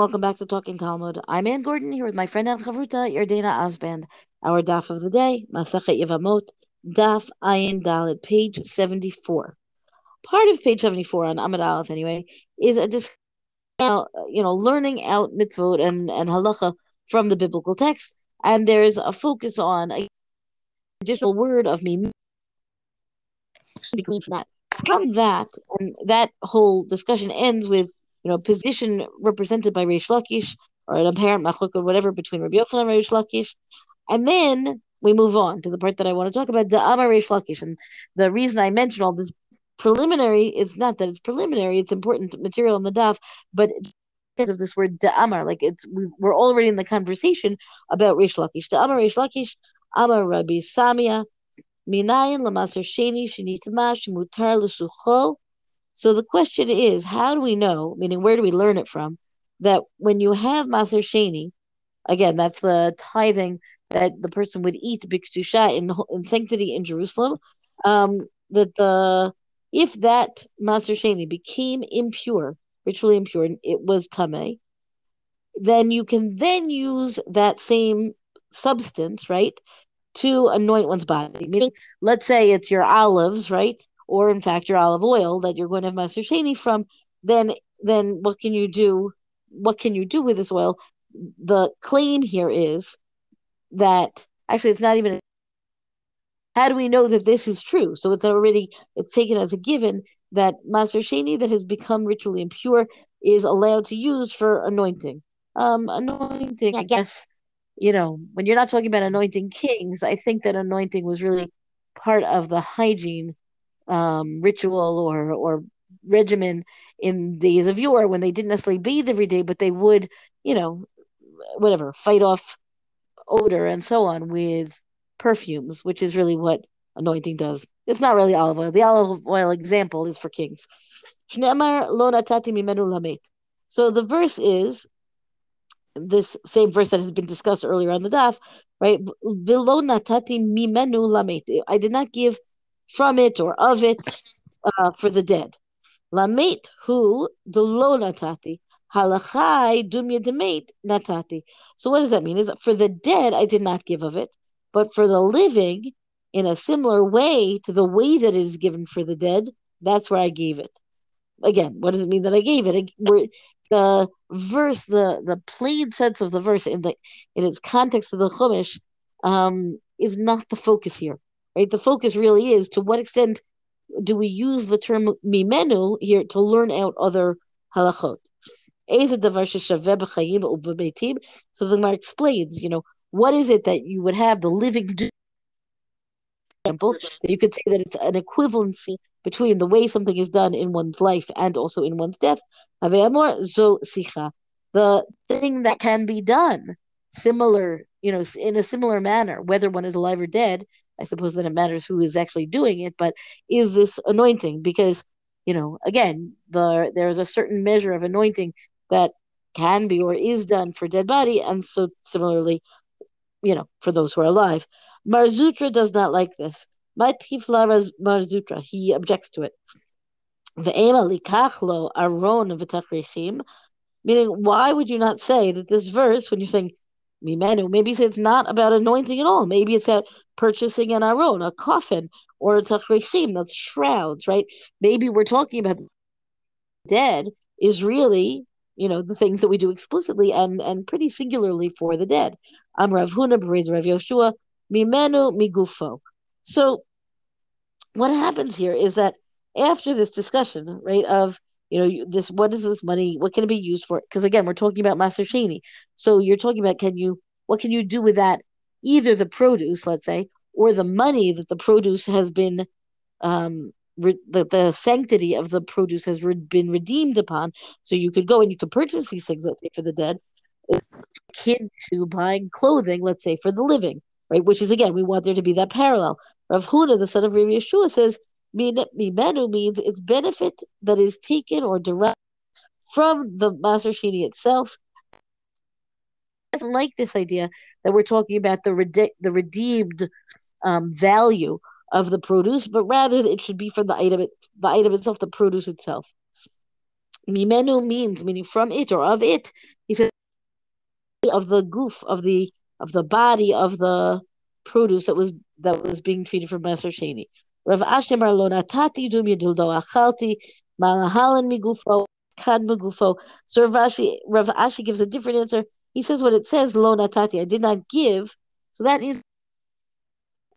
welcome back to Talking Talmud. I'm Anne Gordon here with my friend and Chavruta, Yardena Osband. Our daf of the day, Masachet Yevamot, daf Ayin Dalit, page 74. Part of page 74 on Amud Aleph, anyway, is a dis- you know, learning out mitzvot and, and halacha from the biblical text. And there's a focus on a additional word of me. From that, and that whole discussion ends with you know, position represented by Reish Lakish or an apparent machlok or whatever between Rabbi Yochanan and Reish Lakish, and then we move on to the part that I want to talk about, Amar Reish Lakish. And the reason I mention all this preliminary is not that it's preliminary; it's important material in the daf, but because of this word Amar, like it's we're already in the conversation about Reish Lakish. Amar Reish Lakish, Amar Rabbi Samia. Minayin lamaser sheni shenitama shemutar l'sucho so the question is, how do we know, meaning where do we learn it from, that when you have Maser Sheni, again, that's the tithing that the person would eat Biktusha in, in sanctity in Jerusalem, um, that the if that Maser Sheni became impure, ritually impure, it was Tame, then you can then use that same substance, right, to anoint one's body. Meaning, let's say it's your olives, right? Or in fact your olive oil that you're going to Sheni from, then then what can you do? What can you do with this oil? The claim here is that actually it's not even how do we know that this is true? So it's already it's taken as a given that Maser Sheni that has become ritually impure is allowed to use for anointing. Um, anointing, I guess, you know, when you're not talking about anointing kings, I think that anointing was really part of the hygiene um, ritual or or regimen in days of yore when they didn't necessarily bathe every day, but they would, you know, whatever, fight off odor and so on with perfumes, which is really what anointing does. It's not really olive oil. The olive oil example is for kings. So the verse is this same verse that has been discussed earlier on the daf, right? I did not give from it or of it uh, for the dead. Lamate who the lo natati. Halachai dumya demate natati. So what does that mean? Is for the dead I did not give of it, but for the living, in a similar way to the way that it is given for the dead, that's where I gave it. Again, what does it mean that I gave it? the verse, the the plain sense of the verse in the in its context of the Chumash, um, is not the focus here right? The focus really is to what extent do we use the term mimenu here to learn out other halachot. So the Gemara explains, you know, what is it that you would have the living example that you could say that it's an equivalency between the way something is done in one's life and also in one's death. The thing that can be done similar, you know, in a similar manner, whether one is alive or dead, I suppose that it matters who is actually doing it, but is this anointing? Because, you know, again, the there's a certain measure of anointing that can be or is done for dead body, and so similarly, you know, for those who are alive. Mar Zutra does not like this. Mar Zutra, he objects to it. Aron Meaning, why would you not say that this verse, when you're saying Mimenu. Maybe it's not about anointing at all. Maybe it's about purchasing an aron, a coffin, or a tachrichim, that's shrouds, right? Maybe we're talking about dead is really, you know, the things that we do explicitly and and pretty singularly for the dead. I'm Rav Huna Rav Yoshua, Mimenu Migufo. So what happens here is that after this discussion, right, of you know this what is this money what can it be used for? Because again we're talking about maser sheni so you're talking about can you what can you do with that? Either the produce let's say or the money that the produce has been um re- the, the sanctity of the produce has re- been redeemed upon. So you could go and you could purchase these things let's say for the dead kid to buying clothing let's say for the living right? Which is again we want there to be that parallel. Rav Huna, the son of Rav Yeshua, says Mimenu means it's benefit that is taken or derived from the Maser Sheni itself. doesn't like this idea that we're talking about the rede- the redeemed um, value of the produce, but rather it should be from the item the item itself, the produce itself. mimenu means meaning from it or of it. He says of the goof of the of the body of the produce that was that was being treated for Maser Sheni. Rav Ashi Amar lo natati dum yeduldo achalti malahalan migufo kad migufo. So Rav Ashi, Rav Ashi gives a different answer. He says what it says lo natati. I did not give. So that is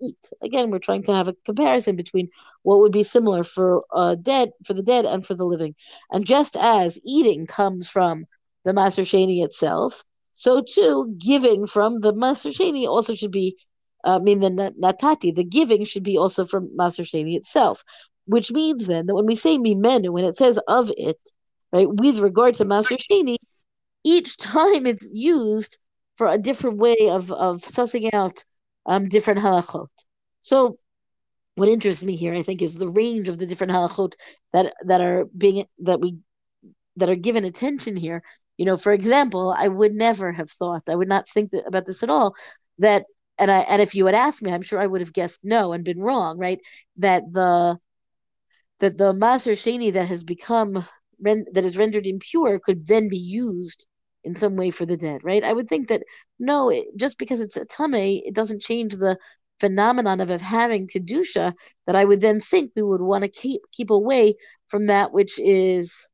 eat. Again, we're trying to have a comparison between what would be similar for uh, dead for the dead and for the living. And just as eating comes from the Sheni itself, so too giving from the Sheni also should be I mean, the natati, the giving should be also from Sheni itself, which means then that when we say mimenu, when it says of it, right, with regard to Sheni, each time it's used for a different way of, of sussing out um, different halachot. So, what interests me here, I think, is the range of the different halachot that that are being that we that are given attention here. You know, for example, I would never have thought, I would not think that, about this at all, that and I and if you had asked me, I'm sure I would have guessed no and been wrong, right? That the that the maser sheni that has become that is rendered impure could then be used in some way for the dead, right? I would think that no, it, just because it's a tame, it doesn't change the phenomenon of, of having kedusha. That I would then think we would want to keep keep away from that which is,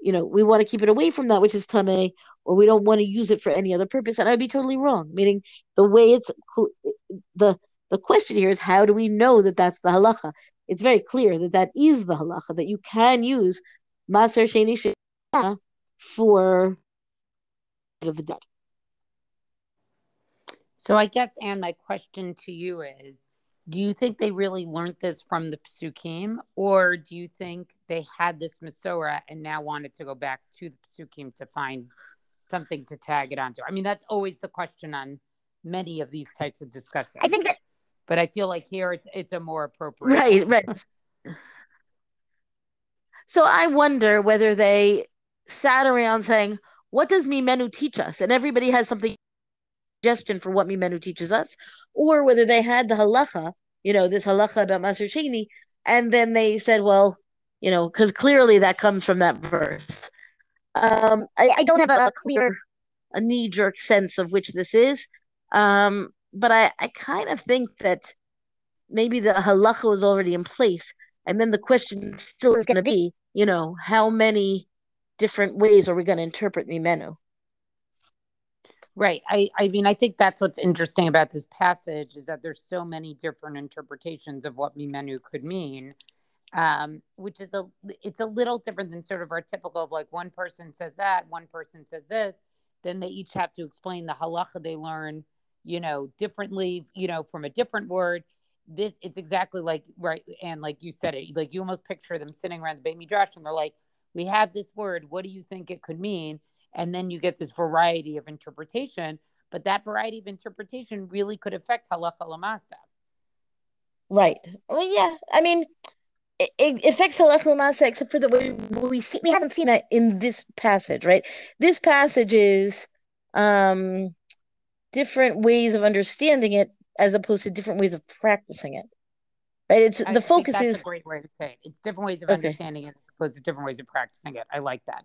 you know, we want to keep it away from that which is tame, or we don't want to use it for any other purpose. And I'd be totally wrong. Meaning the way it's the the question here is how do we know that that's the halacha? It's very clear that that is the halacha that you can use maser sheni for of the dead. So I guess, Anne, my question to you is do you think they really learned this from the psukim, or do you think they had this Masorah and now wanted to go back to the psukim to find something to tag it onto. I mean, that's always the question on many of these types of discussions. I think that, but I feel like here it's it's a more appropriate. Right, right. so I wonder whether they sat around saying, "What does Mimenu teach us?" and everybody has something suggestion for what Mimenu teaches us, or whether they had the halacha, you know, this halacha about Maser Sheni, and then they said, "Well." You know, because clearly that comes from that verse. Um, I, I, don't have a, a clear, a knee jerk sense of which this is. Um, but I, I kind of think that maybe the halacha was already in place. And then the question still is going to be, you know, how many different ways are we going to interpret Mimenu? Right. I, I mean, I think that's what's interesting about this passage is that there's so many different interpretations of what Mimenu could mean um, which is a it's a little different than sort of our typical of like one person says that, one person says this, then they each have to explain the halacha they learn, you know, differently, you know, from a different word. This it's exactly like right, and like you said it, like you almost picture them sitting around the Beit Midrash and they're like, "We have this word. What do you think it could mean?" And then you get this variety of interpretation, but that variety of interpretation really could affect halacha lamasa. Right. Well, yeah. I mean, it, it affects halach l'masa, except for the way we see we haven't seen that in this passage, right? This passage is um, different ways of understanding it as opposed to different ways of practicing it. Right? It's I the focus is a great way to say it. It's different ways of okay. understanding it as opposed to different ways of practicing it. I like that.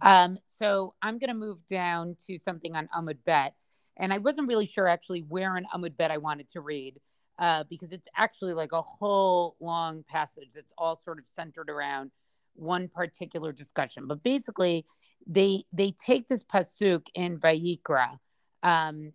Um, so I'm going to move down to something on Amud Bet, and I wasn't really sure actually where in Amud Bet I wanted to read uh, because it's actually like a whole long passage that's all sort of centered around one particular discussion. But basically, they they take this pasuk in Vayikra, um,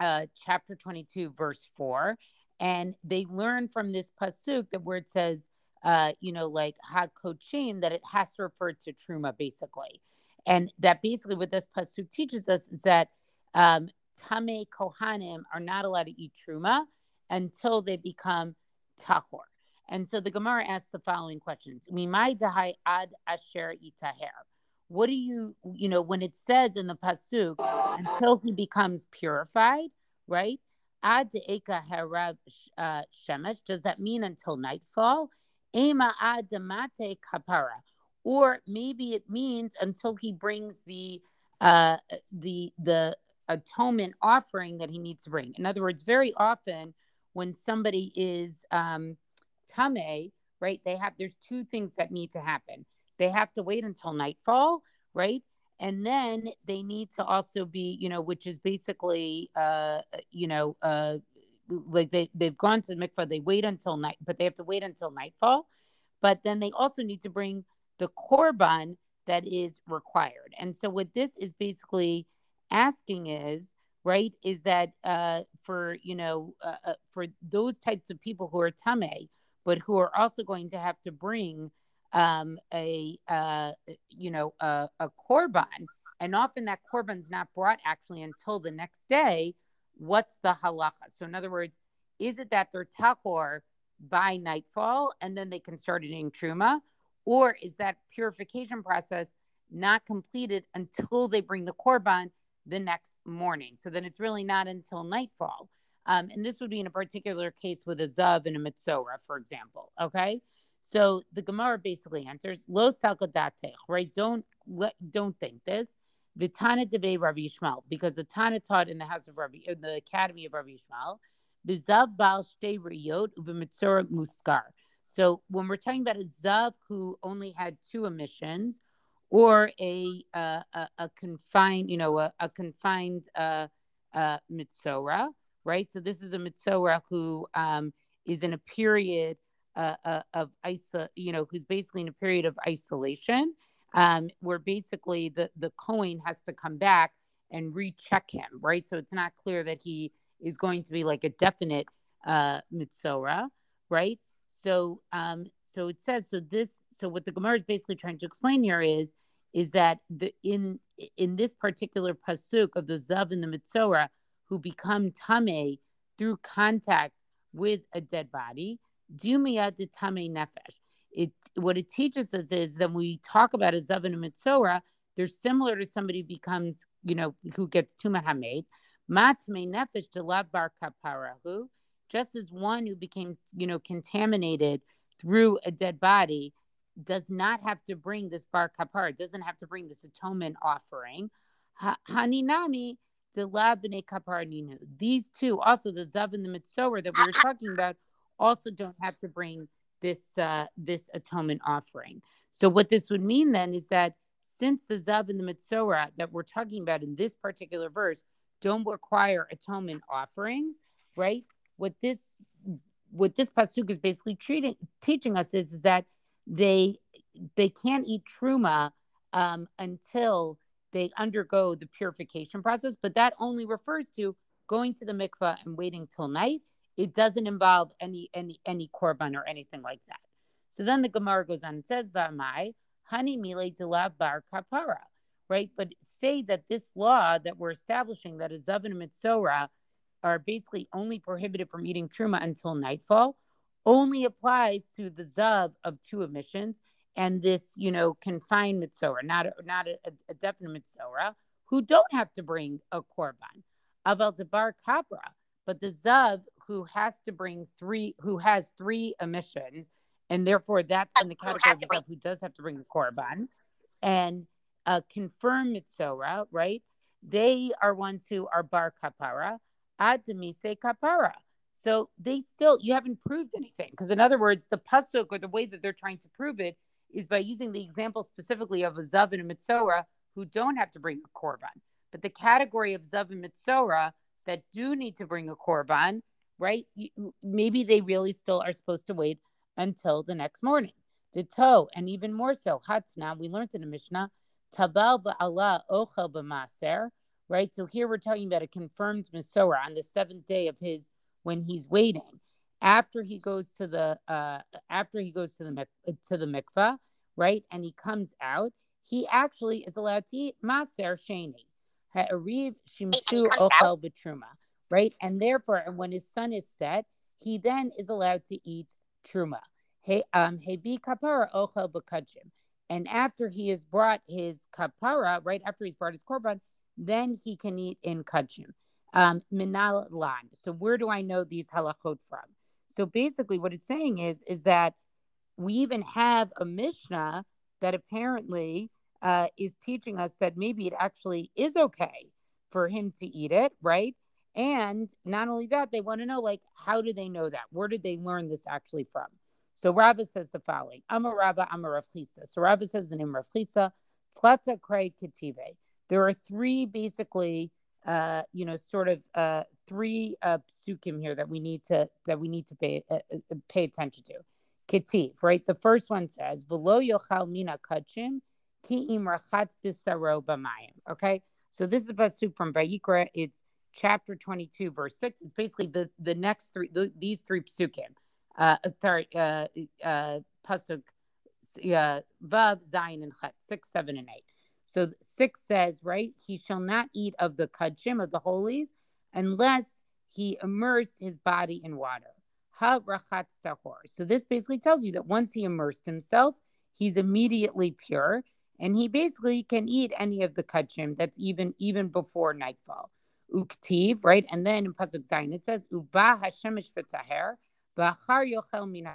uh, chapter twenty two, verse four, and they learn from this pasuk that where it says, uh, you know, like hakochim, that it has to refer to truma, basically, and that basically what this pasuk teaches us is that um, tame kohanim are not allowed to eat truma until they become tahor. And so the Gemara asks the following questions: dahai ad asher itaher. What do you, you know, when it says in the pasuk until he becomes purified, right? Ad eka harav uh, shemesh. Does that mean until nightfall? Ema ad mate kapara, or maybe it means until he brings the uh, the the atonement offering that he needs to bring. In other words, very often when somebody is um, tame, right? They have there's two things that need to happen. They have to wait until nightfall, right? And then they need to also be, you know, which is basically, uh, you know, uh, like they they've gone to the mikvah, they wait until night, but they have to wait until nightfall. But then they also need to bring the korban that is required. And so what this is basically asking is, right, is that uh, for you know uh, uh, for those types of people who are tame, but who are also going to have to bring um, a uh, you know a, a korban, and often that korban's not brought actually until the next day. What's the halacha? So in other words, is it that they're tahor by nightfall and then they can start eating truma, or is that purification process not completed until they bring the korban the next morning? So then it's really not until nightfall. Um, and this would be in a particular case with a zav and a mitzora, for example. Okay. So the Gemara basically answers, "Lo salkadatech," right? Don't let, don't think this. Vitana debe Rabbi Yishmael, because the Tana taught in the house of Rabbi, in the academy of Rabbi Yishmael, bizav bal shtei riyot ubimitzora muskar. So when we're talking about a zav who only had two emissions, or a uh, a, a, confined, you know, a, a confined uh, uh, mitzora, right? So this is a mitzora who um, is in a period uh, uh, of iso- you know, who's basically in a period of isolation, um, where basically the the Cohen has to come back and recheck him, right? So it's not clear that he is going to be like a definite uh, mitzora, right? So um, so it says so this so what the Gemara is basically trying to explain here is is that the in in this particular pasuk of the zav and the mitzora who become tame through contact with a dead body Dumia de Tame Nefesh. It what it teaches us is that when we talk about a Zav and a Mitzora, they're similar to somebody who becomes, you know, who gets Tuma Hamed. Matme Nefesh de Bar Kaparahu, just as one who became, you know, contaminated through a dead body does not have to bring this bar kapara, doesn't have to bring this atonement offering. Haninami de la b'nei kapar ninu. These two, also the zav and the mitzora that we were talking about, also don't have to bring this uh, this atonement offering. So what this would mean then is that since the zav and the mitzora that we're talking about in this particular verse don't require atonement offerings, right? What this what this pasuk is basically treating teaching us is, is that they they can't eat truma um, until they undergo the purification process, but that only refers to going to the mikvah and waiting till night it doesn't involve any any any korban or anything like that. So then the Gemara goes on and says, "Va'mai hani mile dilav bar kapara." Right, but say that this law that we're establishing that is zav and mitzora are basically only prohibited from eating truma until nightfall, only applies to the zav of two emissions and this, you know, confined mitzora, not a, not a, a definite mitzora, who don't have to bring a korban. Aval debar kapra, but the zav who has to bring three, who has three emissions, and therefore that's in the category of zav who does have to bring the korban, and a confirmed mitzora, right? They are ones who are bar kapara, ad demise kapara. So they still, you haven't proved anything. Because in other words, the pasuk or the way that they're trying to prove it is by using the example specifically of a zav and a mitzora who don't have to bring a korban. But the category of zav and mitzora that do need to bring a korban, right? Maybe they really still are supposed to wait until the next morning. The toe, and even more so, hatzna, we learned in the Mishnah, tabal ba'ala ochel b'maser, right? So here we're talking about a confirmed mitzora on the seventh day of his when he's waiting. After he goes to the uh, after he goes to the to the mikvah, right, and he comes out, he actually is allowed to eat maser sheni. Ha'ariv shimshu ochel betruma, right? And therefore, and when his sun is set, he then is allowed to eat truma. He um hebi kapara ochel bekachim. And after he has brought his kapara, right after he's brought his korban, then he can eat in kachim. Um, lan. So where do I know these halachot from? So basically, what it's saying is is that we even have a mishnah that apparently uh, is teaching us that maybe it actually is okay for him to eat it, right? And not only that, they want to know like how do they know that? Where did they learn this actually from? So Rava says the following: Amar Rava, Amar Rav Chisda. So Rava says the name Rav Chisda, Tlata Krei Ketive. There are three basically, uh, you know, sort of uh, three uh, psukim here that we need to that we need to pay uh, uh pay attention to. Ketiv, right? The first one says, "V'lo yochal mina kachim ki imrachat bisaro b'mayim." Okay, so this is a pasuk from Vayikra. It's chapter twenty-two, verse six. It's basically the the next three the, these three psukim. Uh, third, uh, uh, pasuk uh, vav and chet six, seven, and eight. So six says, right, he shall not eat of the kachim of the holies unless he immersed his body in water. Ha tahor. So this basically tells you that once he immersed himself, he's immediately pure, and he basically can eat any of the kachim that's even even before nightfall. Uktiv, right? And then in pasuk zayin it says uba hashemish v'taher v'achar yochel min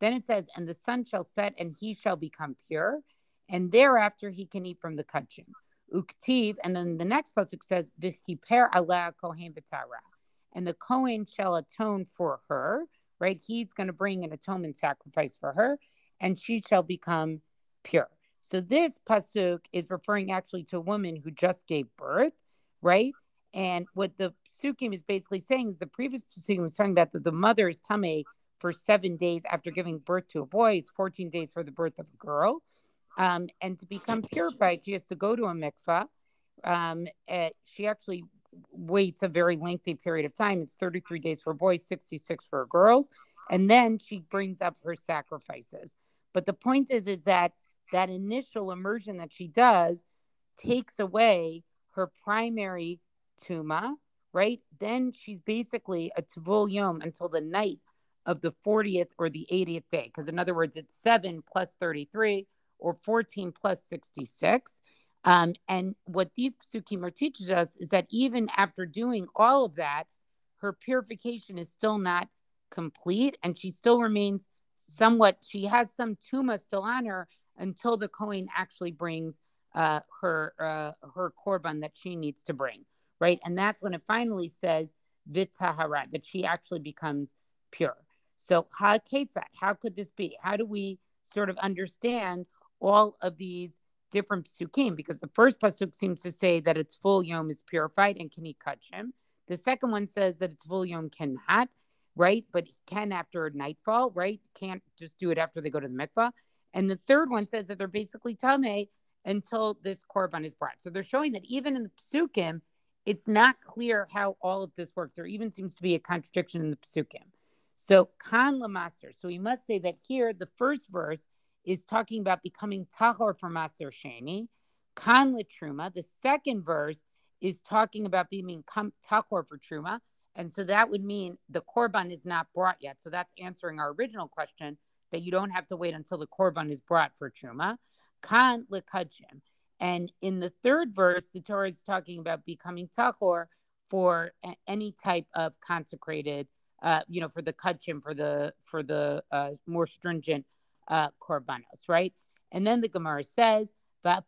Then it says, and the sun shall set, and he shall become pure and thereafter he can eat from the kachim. Uktiv, and then the next pasuk says, "V'chiper ala kohen v'tara," and the kohen shall atone for her. Right, he's going to bring an atonement sacrifice for her, and she shall become pure. So this pasuk is referring actually to a woman who just gave birth, right? And what the psukim is basically saying is the previous psukim was talking about that the mother is tame for seven days after giving birth to a boy. It's 14 days for the birth of a girl. Um, and to become purified, she has to go to a mikvah. Um, uh, she actually waits a very lengthy period of time. It's 33 days for boys, 66 for girls. And then she brings up her sacrifices. But the point is, is that that initial immersion that she does takes away her primary tuma, right? Then she's basically a tavul yom until the night of the 40th or the 80th day. Because in other words, it's seven plus 33 or 14 plus 66. Um, and what these psukim teaches us is that even after doing all of that, her purification is still not complete, and she still remains somewhat. She has some tuma still on her until the Kohen actually brings uh, her uh, her korban that she needs to bring, right? And that's when it finally says vitahara that she actually becomes pure. So ha how could this be? How do we sort of understand all of these different psukim because the first pasuk seems to say that its full yom is purified and can eat kachim. The second one says that its full yom cannot, right? But can after nightfall, right? Can't just do it after they go to the mikvah. And the third one says that they're basically tame until this korban is brought. So they're showing that even in the psukim, it's not clear how all of this works. There even seems to be a contradiction in the psukim. So kan lamaster. So we must say that here, the first verse is talking about becoming tahor for Maser Sheni. Kan Truma. The second verse is talking about being tahor for Truma. And so that would mean the korban is not brought yet. So that's answering our original question that you don't have to wait until the korban is brought for Truma. Kan Likajim. And in the third verse, the Torah is talking about becoming tahor for any type of consecrated, uh, you know, for the kachim, for the for the uh, more stringent uh, korbanos, right? And then the Gemara says, but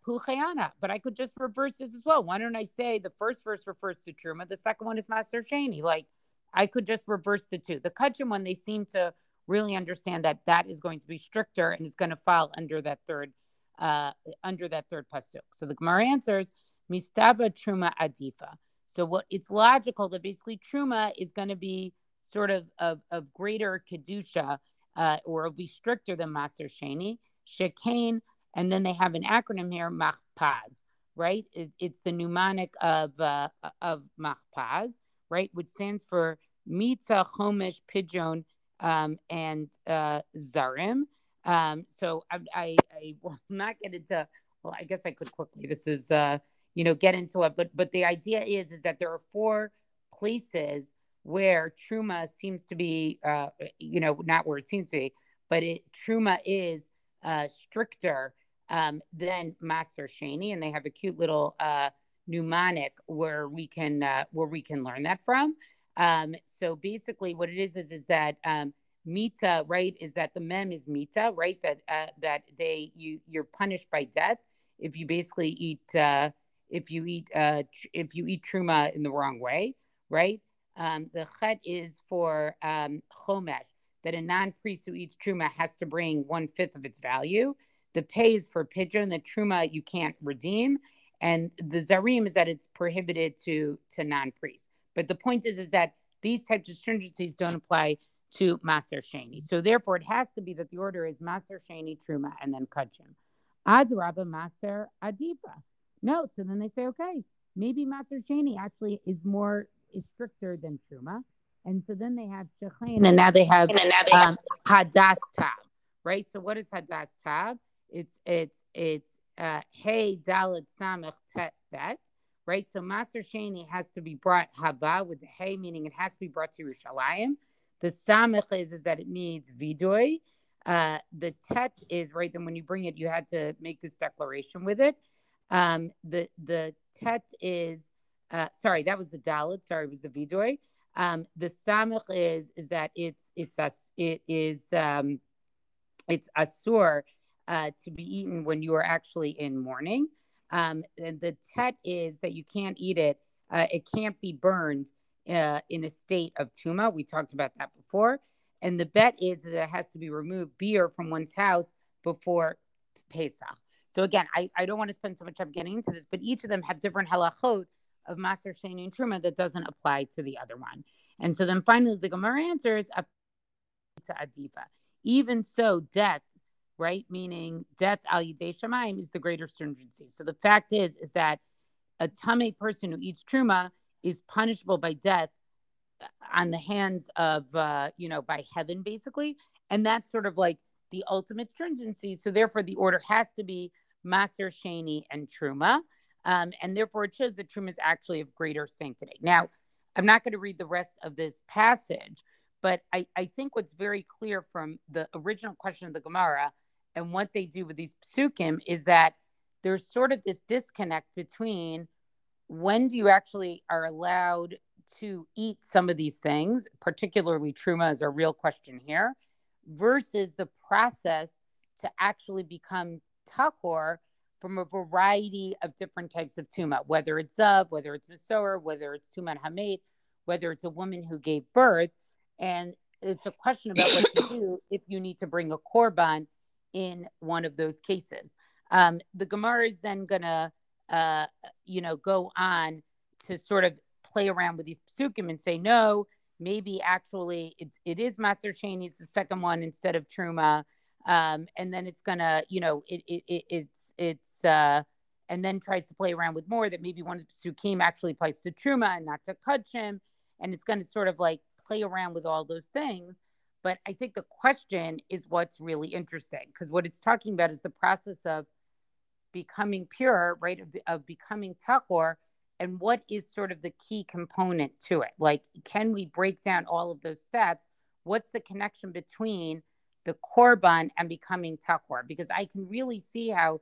I could just reverse this as well. Why don't I say the first verse refers to Truma, the second one is Maser Sheni? Like I could just reverse the two. The Kachim one, they seem to really understand that that is going to be stricter and is going to fall under that third, uh, under that third pasuk. So the Gemara answers, Mistava Truma Adifa. So what it's logical that basically Truma is going to be sort of of, of greater kedusha uh, or it'll be stricter than Maser Sheni, Shekain, and then they have an acronym here, Machpaz, right? It, it's the mnemonic of uh, of Machpaz, right, which stands for Mitza, Chomish, Pidyon, um, and uh, Zarim. Um, so I, I, I, will not get into. Well, I guess I could quickly. This is, uh, you know, get into it. But but the idea is is that there are four places where truma seems to be, uh, you know, not where it seems to be, but it truma is uh, stricter um, than Maser Sheni, and they have a cute little uh, mnemonic where we can uh, where we can learn that from. Um, so basically, what it is is is that um, mita, right? Is that the mem is mita, right? That uh, that they you you're punished by death if you basically eat uh, if you eat uh, tr- if you eat truma in the wrong way, right? Um, the chet is for um, chomesh. that a non-priest who eats truma has to bring one fifth of its value. The pay is for pidyon. The truma you can't redeem, and the zarim is that it's prohibited to to non-priests. But the point is, is that these types of stringencies don't apply to Maser Sheni. So therefore, it has to be that the order is Maser Sheni Truma and then Kachim. Adraba Maser Adipa. No, so then they say, okay, maybe Maser Sheni actually is more is stricter than Truma. And so then they have Shechain, and now they have, now they have um, Hadas Tab, right? So what is Hadas Tab? It's it's it's uh, Hey Dalit Samech Tet Bet, right? So Maser Sheni has to be brought Haba with the Hey, meaning it has to be brought to Yerushalayim. The Samech is, is that it needs Vidoy. Uh, the Tet is right. Then when you bring it, you had to make this declaration with it. Um, the the Tet is uh, sorry, that was the Dalit. Sorry, it was the Vidoy. Um, the Samech is is that it's it's us it is um, it's asur uh, to be eaten when you are actually in mourning. Um, and the tet is that you can't eat it. Uh, it can't be burned uh, in a state of tuma. We talked about that before. And the bet is that it has to be removed beer from one's house before Pesach. So again, I, I don't want to spend so much time getting into this, but each of them have different halachot of Maser Sheni and Truma that doesn't apply to the other one. And so then finally the Gemara answers to Adifa. Even so, death, right, meaning death al yidei shamayim is the greater stringency. So the fact is, is that a tame person who eats truma is punishable by death uh, on the hands of, uh, you know, by heaven, basically. And that's sort of like the ultimate stringency. So therefore, the order has to be Maser Sheni and Truma. Um, and therefore, it shows that Truma is actually of greater sanctity. Now, I'm not going to read the rest of this passage, but I, I think what's very clear from the original question of the Gemara and what they do with these psukim is that there's sort of this disconnect between when do you actually are allowed to eat some of these things, particularly truma is a real question here, versus the process to actually become tahor from a variety of different types of tuma, whether it's zav, whether it's masor, whether it's tuman hamet, whether it's a woman who gave birth. And it's a question about what to do if you need to bring a korban in one of those cases. Um, the Gemara is then going to, uh, you know, go on to sort of play around with these psukim and say, no, maybe actually it's, it is Maser Sheni's the second one instead of Truma um, and then it's gonna, you know, it, it, it it's it's uh, and then tries to play around with more that maybe one of Sukim actually plays to Truma and not to Kachim, and it's to sort of like play around with all those things. But I think the question is what's really interesting because what it's talking about is the process of becoming pure, right? Of, of becoming tahor, and what is sort of the key component to it? Like, can we break down all of those steps? What's the connection between the korban and becoming tahor because I can really see how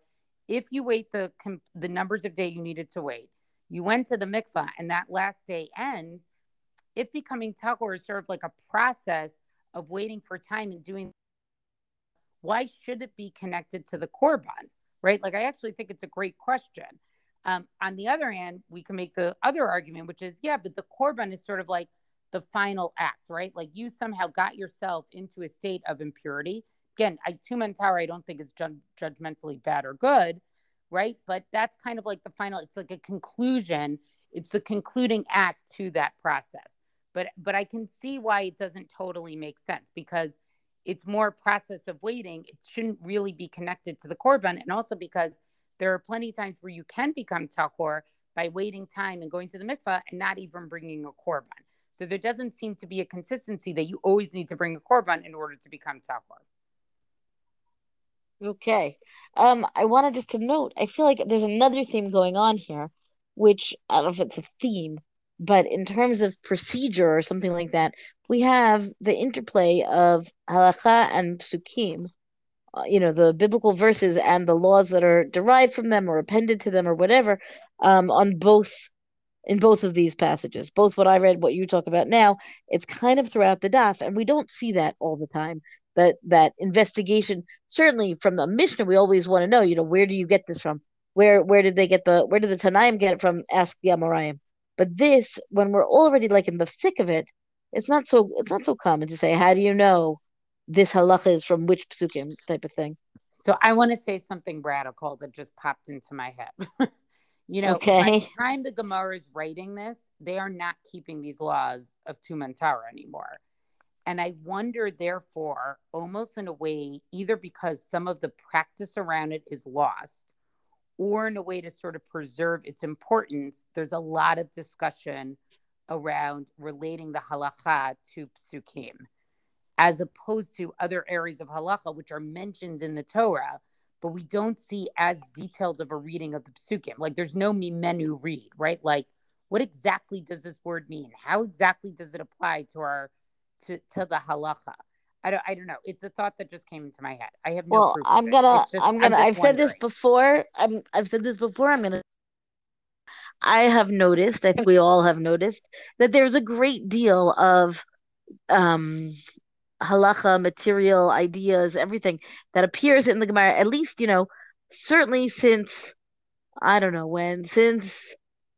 if you wait the the numbers of day you needed to wait, you went to the mikvah and that last day ends, if becoming tahor is sort of like a process of waiting for time and doing why should it be connected to the korban right? Like i actually think it's a great question. Um, on the other hand we can make the other argument which is yeah but the korban is sort of like the final act, right? Like you somehow got yourself into a state of impurity. Again, I tuman tower I don't think is ju- judgmentally bad or good, right? But that's kind of like the final. It's like a conclusion. It's the concluding act to that process. But but I can see why it doesn't totally make sense because it's more process of waiting. It shouldn't really be connected to the korban, and also because there are plenty of times where you can become tahor by waiting time and going to the mikvah and not even bringing a korban. So there doesn't seem to be a consistency that you always need to bring a korban in order to become tahor. Okay. Um, I wanted just to note, I feel like there's another theme going on here, which I don't know if it's a theme, but in terms of procedure or something like that, we have the interplay of halacha and psukim, uh, you know, the biblical verses and the laws that are derived from them or appended to them or whatever, um, on both in both of these passages, both what I read, what you talk about now. It's kind of throughout the daf, and we don't see that all the time. That that investigation, certainly from the Mishnah, we always want to know, you know, where do you get this from? Where where did they get the where did the Tanaim get it from? Ask the Amoraim. But this, when we're already like in the thick of it, it's not so it's not so common to say, how do you know this halacha is from which psukim type of thing. So I want to say something radical that just popped into my head. you know, okay. by the time the Gemara is writing this, they are not keeping these laws of Tumantara anymore. And I wonder, therefore, almost in a way, either because some of the practice around it is lost, or in a way to sort of preserve its importance, there's a lot of discussion around relating the halacha to psukim as opposed to other areas of halacha which are mentioned in the Torah, but we don't see as detailed of a reading of the psukim. Like there's no mimenu read, right? Like what exactly does this word mean? How exactly does it apply to our to, to the halacha? I don't I don't know. It's a thought that just came into my head. I have no well, I'm gonna just, I'm gonna i have said this before. I'm I've said this before. I'm gonna I have noticed, I think we all have noticed, that there's a great deal of um halacha, material, ideas, everything that appears in the Gemara, at least, you know, certainly since I don't know when, since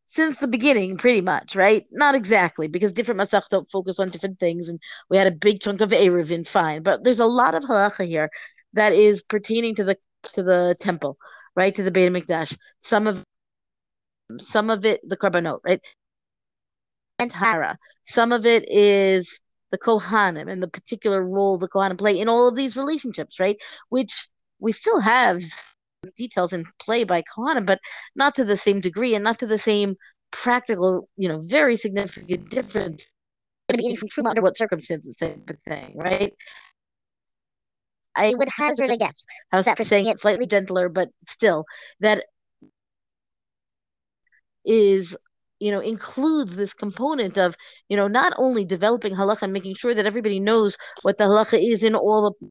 since the beginning, pretty much, right? Not exactly, because different masach don't focus on different things, and we had a big chunk of Eruvin, fine. But there's a lot of halacha here that is pertaining to the to the temple, right? To the Beit Mikdash. Some of some of it the korbanot, right? And Hara. Some of it is the Kohanim and the particular role the Kohanim play in all of these relationships, right? Which we still have details in play by Kohanim, but not to the same degree and not to the same practical, you know, very significant difference. From under what circumstances type of thing, right? I would hazard a guess. How's that for saying it slightly gentler, but still that is you know includes this component of you know not only developing halacha and making sure that everybody knows what the halacha is in all the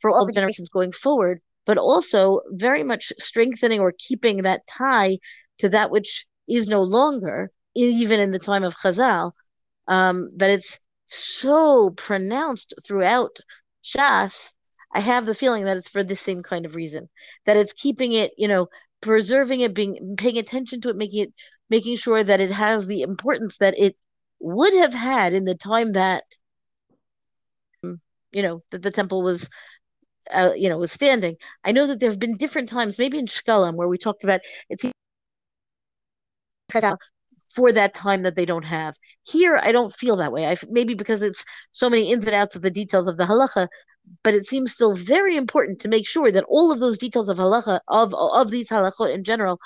for all the generations going forward but also very much strengthening or keeping that tie to that which is no longer even in the time of Chazal um, that it's so pronounced throughout Shas. I have the feeling that it's for the same kind of reason that it's keeping it you know preserving it, being paying attention to it, making it making sure that it has the importance that it would have had in the time that you know that the temple was uh, you know was standing. I know that there have been different times, maybe in Shkalim, where we talked about it's for that time that they don't have. Here, I don't feel that way. I maybe because it's so many ins and outs of the details of the halacha but it seems still very important to make sure that all of those details of halacha of of these halachot in general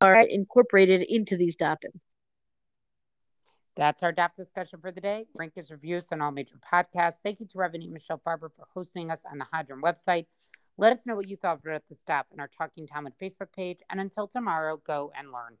are incorporated into these dapim. That's our DAF discussion for the day. Rank is reviews on all major podcasts. Thank you to Rabbanit Michelle Farber for hosting us on the Hadran website. Let us know what you thought about this DAF in our Talking Talmud Facebook page. And until tomorrow, go and learn.